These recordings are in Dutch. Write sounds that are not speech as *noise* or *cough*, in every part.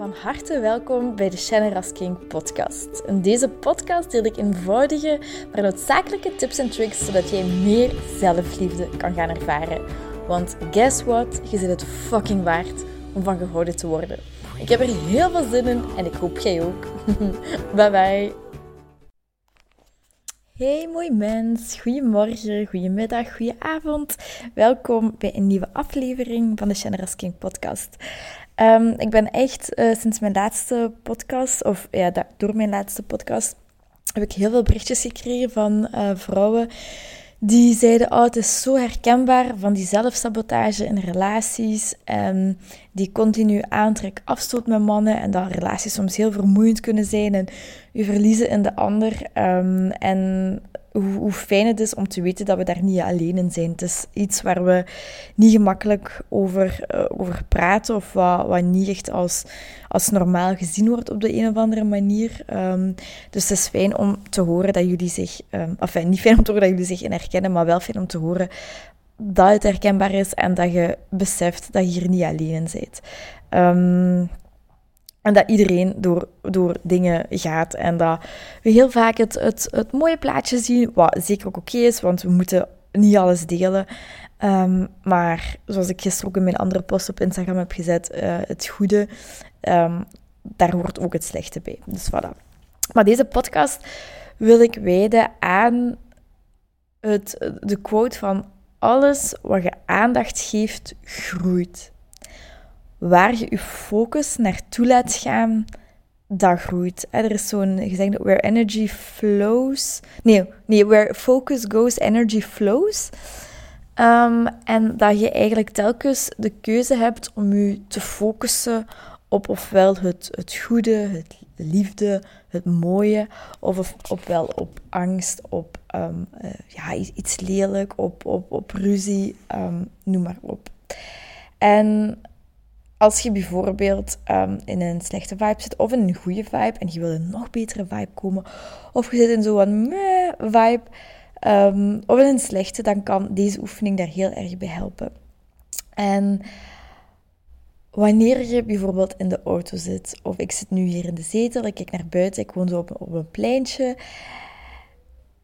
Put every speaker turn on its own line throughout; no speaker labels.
Van harte welkom bij de Shannon King podcast. In deze podcast deel ik eenvoudige, maar noodzakelijke tips en tricks zodat jij meer zelfliefde kan gaan ervaren. Want guess what? Je zit het fucking waard om van gehouden te worden. Ik heb er heel veel zin in en ik hoop jij ook. *laughs* bye bye. Hey mooi mens, goedemorgen, goedemiddag, goedenavond. Welkom bij een nieuwe aflevering van de Shannon King podcast. Um, ik ben echt uh, sinds mijn laatste podcast, of ja, door mijn laatste podcast, heb ik heel veel berichtjes gekregen van uh, vrouwen die zeiden, oh, het is zo herkenbaar van die zelfsabotage in relaties en die continu aantrek afstoot met mannen en dat relaties soms heel vermoeiend kunnen zijn en u verliezen in de ander. Um, en hoe, fijn het is om te weten dat we daar niet alleen in zijn. Het is iets waar we niet gemakkelijk over, uh, over praten of wat, wat niet echt als, als normaal gezien wordt op de een of andere manier. Um, dus het is fijn om te horen dat jullie zich, um, niet fijn om te horen dat jullie zich in herkennen, maar wel fijn om te horen dat het herkenbaar is en dat je beseft dat je hier niet alleen in bent. Um, en dat iedereen door, door dingen gaat. En dat we heel vaak het, het, het mooie plaatje zien, wat zeker ook oké is, want we moeten niet alles delen. Um, maar zoals ik gisteren ook in mijn andere post op Instagram heb gezet, uh, het goede, um, daar hoort ook het slechte bij. Dus voilà. Maar deze podcast wil ik wijden aan het, de quote van alles wat je aandacht geeft, groeit waar je je focus naartoe laat gaan, dat groeit. Er is zo'n gezegd, where energy flows. Nee, nee, where focus goes, energy flows. Um, en dat je eigenlijk telkens de keuze hebt om je te focussen op ofwel het, het goede, het liefde, het mooie, of, of ofwel op angst, op um, uh, ja, iets lelijk, op, op, op ruzie, um, noem maar op. En als je bijvoorbeeld um, in een slechte vibe zit of in een goede vibe en je wil een nog betere vibe komen, of je zit in zo'n meh vibe um, of in een slechte, dan kan deze oefening daar heel erg bij helpen. En wanneer je bijvoorbeeld in de auto zit, of ik zit nu hier in de zetel, ik kijk naar buiten, ik woon zo op, op een pleintje,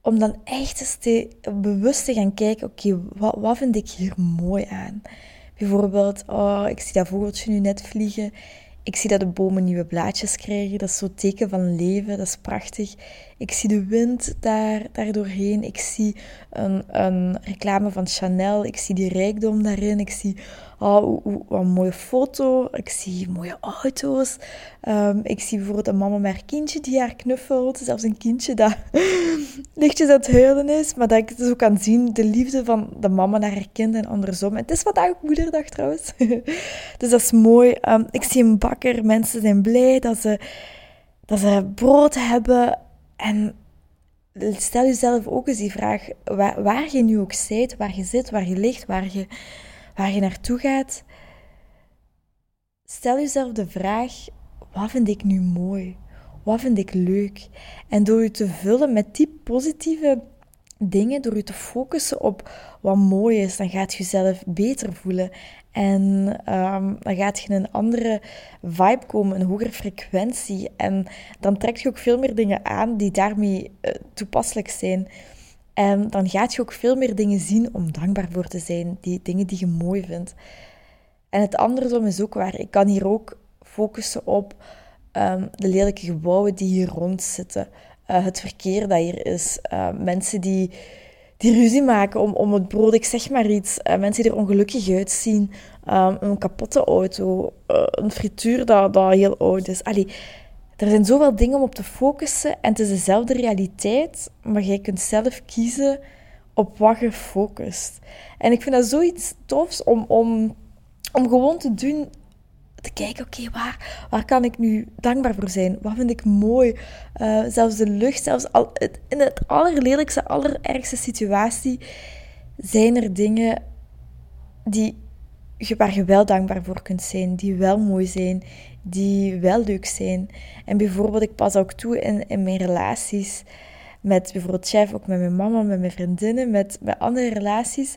om dan echt eens te, bewust te gaan kijken, oké, wat, wat vind ik hier mooi aan? Bijvoorbeeld, oh, ik zie dat vogeltje nu net vliegen. Ik zie dat de bomen nieuwe blaadjes krijgen. Dat is zo'n teken van leven. Dat is prachtig. Ik zie de wind daar, daar doorheen. Ik zie een, een reclame van Chanel. Ik zie die rijkdom daarin. Ik zie oh, wat een mooie foto. Ik zie mooie auto's. Um, ik zie bijvoorbeeld een mama met haar kindje die haar knuffelt. Zelfs een kindje dat *laughs* lichtjes aan het huilen is. Maar dat ik zo kan zien, de liefde van de mama naar haar kind en andersom. het is vandaag ook moederdag trouwens. *laughs* dus dat is mooi. Um, ik zie een bakker. Mensen zijn blij dat ze, dat ze brood hebben. En stel jezelf ook eens die vraag, waar, je nu ook zit, waar je zit, waar je ligt, waar je waar je naartoe gaat, stel jezelf de vraag: wat vind ik nu mooi? Wat vind ik leuk? En door je te vullen met die positieve dingen, door je te focussen op wat mooi is, dan gaat je jezelf beter voelen. En um, dan gaat je in een andere vibe komen, een hogere frequentie. En dan trek je ook veel meer dingen aan die daarmee uh, toepasselijk zijn. En dan gaat je ook veel meer dingen zien om dankbaar voor te zijn. Die dingen die je mooi vindt. En het andersom is ook waar. Ik kan hier ook focussen op um, de lelijke gebouwen die hier rond zitten. Uh, het verkeer dat hier is. Uh, mensen die, die ruzie maken om, om het brood, ik zeg maar iets. Uh, mensen die er ongelukkig uitzien. Um, een kapotte auto. een frituur dat, dat heel oud is. Allee, er zijn zoveel dingen om op te focussen en het is dezelfde realiteit, maar jij kunt zelf kiezen op wat je focust. En ik vind dat zoiets tofs om, om, om gewoon te doen, te kijken, oké, waar, waar kan ik nu dankbaar voor zijn? Wat vind ik mooi? Uh, zelfs de lucht, zelfs al, in het allerlelijkste, allerergste situatie zijn er dingen die, waar je wel dankbaar voor kunt zijn, die wel mooi zijn, die wel leuk zijn. En bijvoorbeeld, ik pas ook toe in, in mijn relaties met bijvoorbeeld chef, ook met mijn mama, met mijn vriendinnen, met, met andere relaties.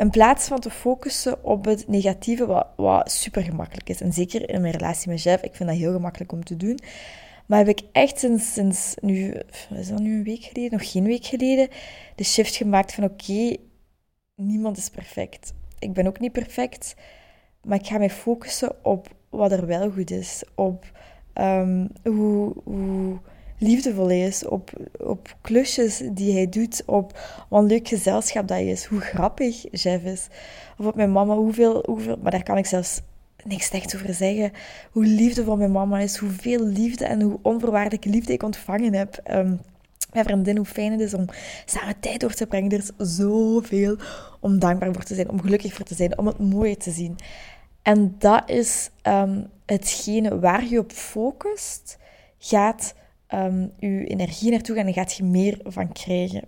In plaats van te focussen op het negatieve, wat, wat super gemakkelijk is. En zeker in mijn relatie met Jeff, ik vind dat heel gemakkelijk om te doen. Maar heb ik echt sinds, sinds nu, is dat nu een week geleden, nog geen week geleden, de shift gemaakt van oké, niemand is perfect. Ik ben ook niet perfect, maar ik ga mij focussen op wat er wel goed is. Op um, hoe, hoe liefdevol is, op, op klusjes die hij doet, op wat een leuk gezelschap dat hij is, hoe grappig Jeff is. Of op mijn mama, hoeveel, hoeveel, maar daar kan ik zelfs niks slechts over zeggen. Hoe liefdevol mijn mama is, hoeveel liefde en hoe onvoorwaardelijke liefde ik ontvangen heb. Um, mijn vriendin, hoe fijn het is om samen tijd door te brengen. Er is zoveel om dankbaar voor te zijn, om gelukkig voor te zijn, om het mooie te zien. En dat is um, hetgene waar je op focust, gaat um, je energie naartoe gaan en gaat je meer van krijgen.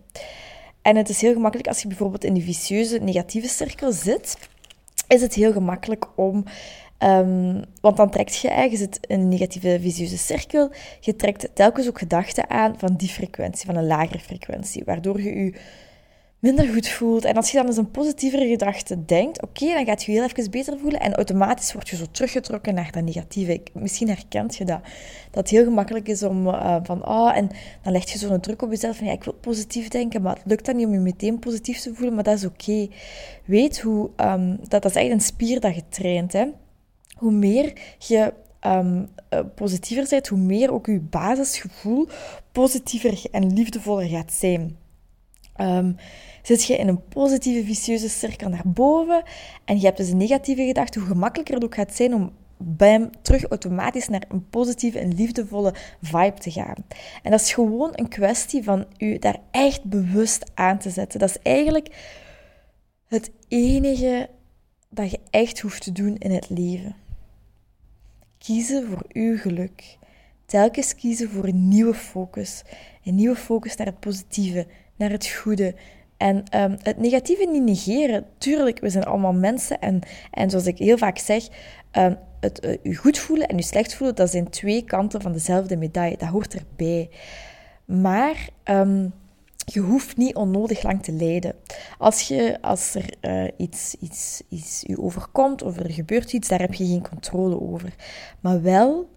En het is heel gemakkelijk als je bijvoorbeeld in die vicieuze negatieve cirkel zit, is het heel gemakkelijk om Um, want dan trekt je eigenlijk een negatieve visieuze cirkel. Je trekt telkens ook gedachten aan van die frequentie, van een lagere frequentie, waardoor je je minder goed voelt. En als je dan eens een positievere gedachte denkt, oké, dan gaat je je heel even beter voelen en automatisch word je zo teruggetrokken naar dat negatieve. Misschien herkent je dat. Dat het heel gemakkelijk is om uh, van, oh, en dan leg je zo'n druk op jezelf van, ja, ik wil positief denken, maar het lukt dan niet om je meteen positief te voelen, maar dat is oké. Weet hoe, um, dat, dat is eigenlijk een spier dat je traint, hè hoe meer je um, positiever bent, hoe meer ook je basisgevoel positiever en liefdevoller gaat zijn. Um, zit je in een positieve, vicieuze cirkel naar boven en je hebt dus een negatieve gedachte, hoe gemakkelijker het ook gaat zijn om bam, terug automatisch naar een positieve en liefdevolle vibe te gaan. En dat is gewoon een kwestie van u daar echt bewust aan te zetten. Dat is eigenlijk het enige dat je echt hoeft te doen in het leven. Kiezen voor uw geluk. Telkens kiezen voor een nieuwe focus. Een nieuwe focus naar het positieve, naar het goede. En um, het negatieve niet negeren. Tuurlijk, we zijn allemaal mensen. En, en zoals ik heel vaak zeg, um, het uh, u goed voelen en u slecht voelen, dat zijn twee kanten van dezelfde medaille. Dat hoort erbij. Maar um, je hoeft niet onnodig lang te lijden. Als, je, als er uh, iets, iets, iets u overkomt of er gebeurt iets, daar heb je geen controle over. Maar wel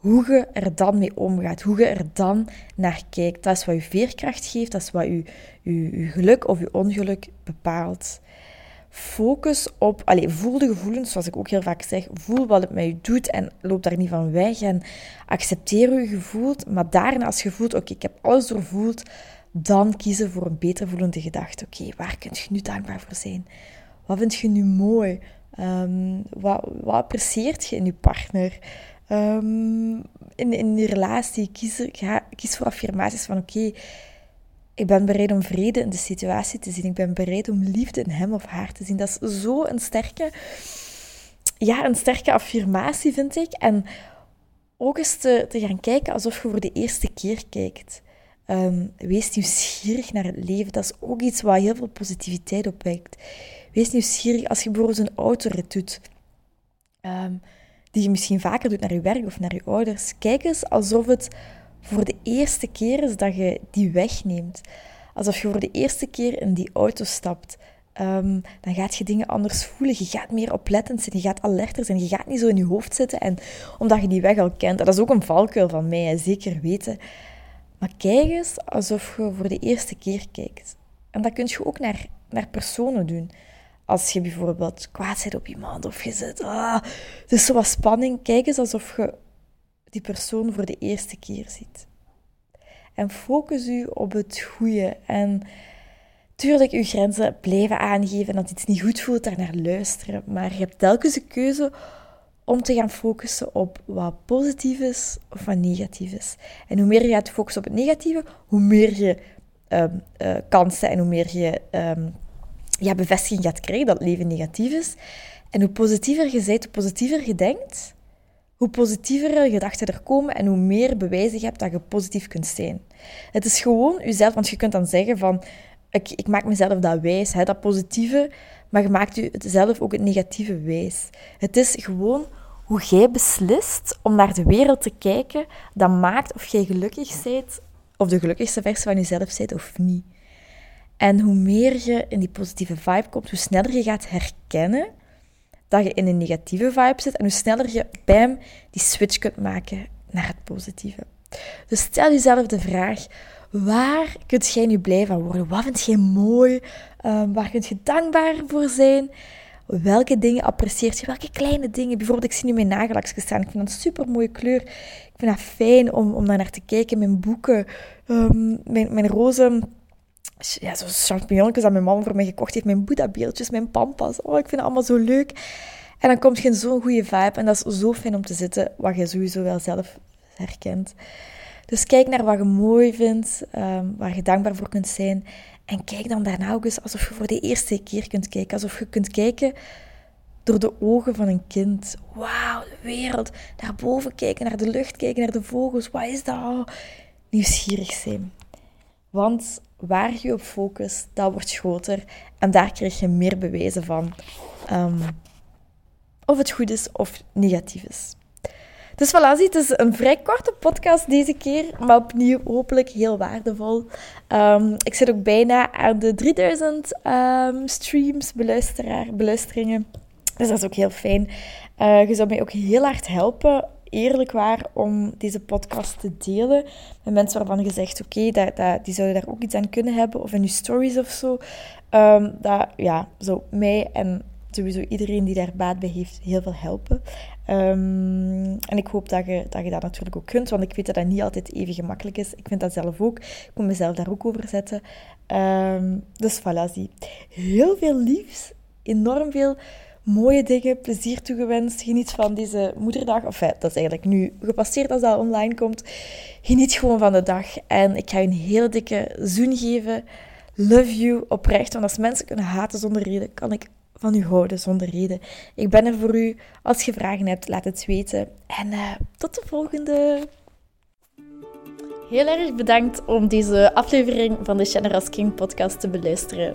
hoe je er dan mee omgaat, hoe je er dan naar kijkt. Dat is wat je veerkracht geeft, dat is wat je, je, geluk of je ongeluk bepaalt. Focus op, allez, voel de gevoelens, zoals ik ook heel vaak zeg. Voel wat het met je doet en loop daar niet van weg. En accepteer je gevoel, maar daarna als je voelt, oké, ik heb alles doorvoeld, dan kiezen voor een beter voelende gedachte. Oké, waar kun je nu dankbaar voor zijn? Wat vind je nu mooi? Um, wat, wat apprecieert je in je partner? Um, in, in die relatie, kies, ga, kies voor affirmaties van oké, ik ben bereid om vrede in de situatie te zien. Ik ben bereid om liefde in hem of haar te zien. Dat is zo een sterke, ja, een sterke affirmatie, vind ik. En ook eens te, gaan kijken alsof je voor de eerste keer kijkt. Um, wees nieuwsgierig naar het leven. Dat is ook iets wat heel veel positiviteit opwekt. Wees nieuwsgierig als je bijvoorbeeld een autorit doet, um, die je misschien vaker doet naar je werk of naar je ouders. Kijk eens alsof het voor de eerste keer is dat je die wegneemt. Alsof je voor de eerste keer in die auto stapt. Um, dan gaat je dingen anders voelen. Je gaat meer oplettend zijn, je gaat alerter zijn. Je gaat niet zo in je hoofd zitten en, omdat je die weg al kent. dat is ook een valkuil van mij, zeker weten. Maar kijk eens alsof je voor de eerste keer kijkt. En dat kun je ook naar, naar personen doen. Als je bijvoorbeeld kwaad bent op iemand of je zit, ah, het is zo wat spanning. Kijk eens alsof je die persoon voor de eerste keer ziet. En focus u op het goede. En tuurlijk, uw grenzen blijven aangeven. En als iets niet goed voelt, daar naar luisteren. Maar je hebt telkens de keuze om te gaan focussen op wat positief is of wat negatief is. En hoe meer je gaat focussen op het negatieve, hoe meer je um, uh, kansen en hoe meer je um, ja, bevestiging gaat krijgen dat het leven negatief is. En hoe positiever je bent, hoe positiever je denkt, hoe positiever gedachten er komen en hoe meer bewijzen je hebt dat je positief kunt zijn. Het is gewoon jezelf, want je kunt dan zeggen van, ik, ik maak mezelf dat wijs, hè, dat positieve, maar je maakt zelf ook het negatieve wijs. Het is gewoon hoe jij beslist om naar de wereld te kijken, dat maakt of jij gelukkig bent, of de gelukkigste versie van jezelf bent of niet. En hoe meer je in die positieve vibe komt, hoe sneller je gaat herkennen dat je in een negatieve vibe zit en hoe sneller je, bam, die switch kunt maken naar het positieve. Dus stel jezelf de vraag, waar kunt jij nu blij van worden? Wat vind jij mooi? Um, waar kunt je dankbaar voor zijn? Welke dingen apprecieert je? Welke kleine dingen? Bijvoorbeeld, ik zie nu mijn nagellakjes staan. Ik vind dat een super mooie kleur. Ik vind dat fijn om, om daar naar te kijken. Mijn boeken, um, mijn, mijn roze ja, zo'n champignons dat mijn mama voor mij gekocht heeft. Mijn boeddha-beeldjes, mijn pampas. Oh, ik vind het allemaal zo leuk. En dan komt je zo'n goede vibe. En dat is zo fijn om te zitten, wat je sowieso wel zelf herkent. Dus kijk naar wat je mooi vindt, um, waar je dankbaar voor kunt zijn. En kijk dan daarna ook eens alsof je voor de eerste keer kunt kijken. Alsof je kunt kijken door de ogen van een kind. Wauw, de wereld. Daarboven kijken, naar de lucht kijken, naar de vogels. Wat is dat? Nieuwsgierig zijn. Want waar je op focust, dat wordt groter. En daar krijg je meer bewijzen van. Um, of het goed is of negatief is. Dus voilà, het is een vrij korte podcast deze keer, maar opnieuw hopelijk heel waardevol. Um, ik zit ook bijna aan de 3000 um, ehm, streams, beluisteraar, beluisteringen. Dus dat is ook heel fijn. Uh, je zou mij ook heel hard helpen eerlijk waar om deze podcast te delen met mensen waarvan je zegt, oké, die zouden daar ook iets aan kunnen hebben, of in je stories of zo. Um, dat, ja, zo mij en sowieso iedereen die daar baat bij heeft, heel veel helpen. Um, en ik hoop dat je, dat je dat natuurlijk ook kunt, want ik weet dat dat niet altijd even gemakkelijk is. Ik vind dat zelf ook. Ik moet mezelf daar ook over zetten. Um, dus voilà. Heel veel liefs, enorm veel mooie dingen, plezier toegewenst. Geniet van deze moederdag. Of dat is eigenlijk nu gepasseerd als dat online komt. Geniet gewoon van de dag. En ik ga je een hele dikke zoen geven. Love you oprecht. Want als mensen kunnen haten zonder reden, kan ik van u houden zonder reden. Ik ben er voor u. Als je vragen hebt, laat het weten. En uh, tot de volgende. Heel erg bedankt om deze aflevering van de Generous King podcast te beluisteren.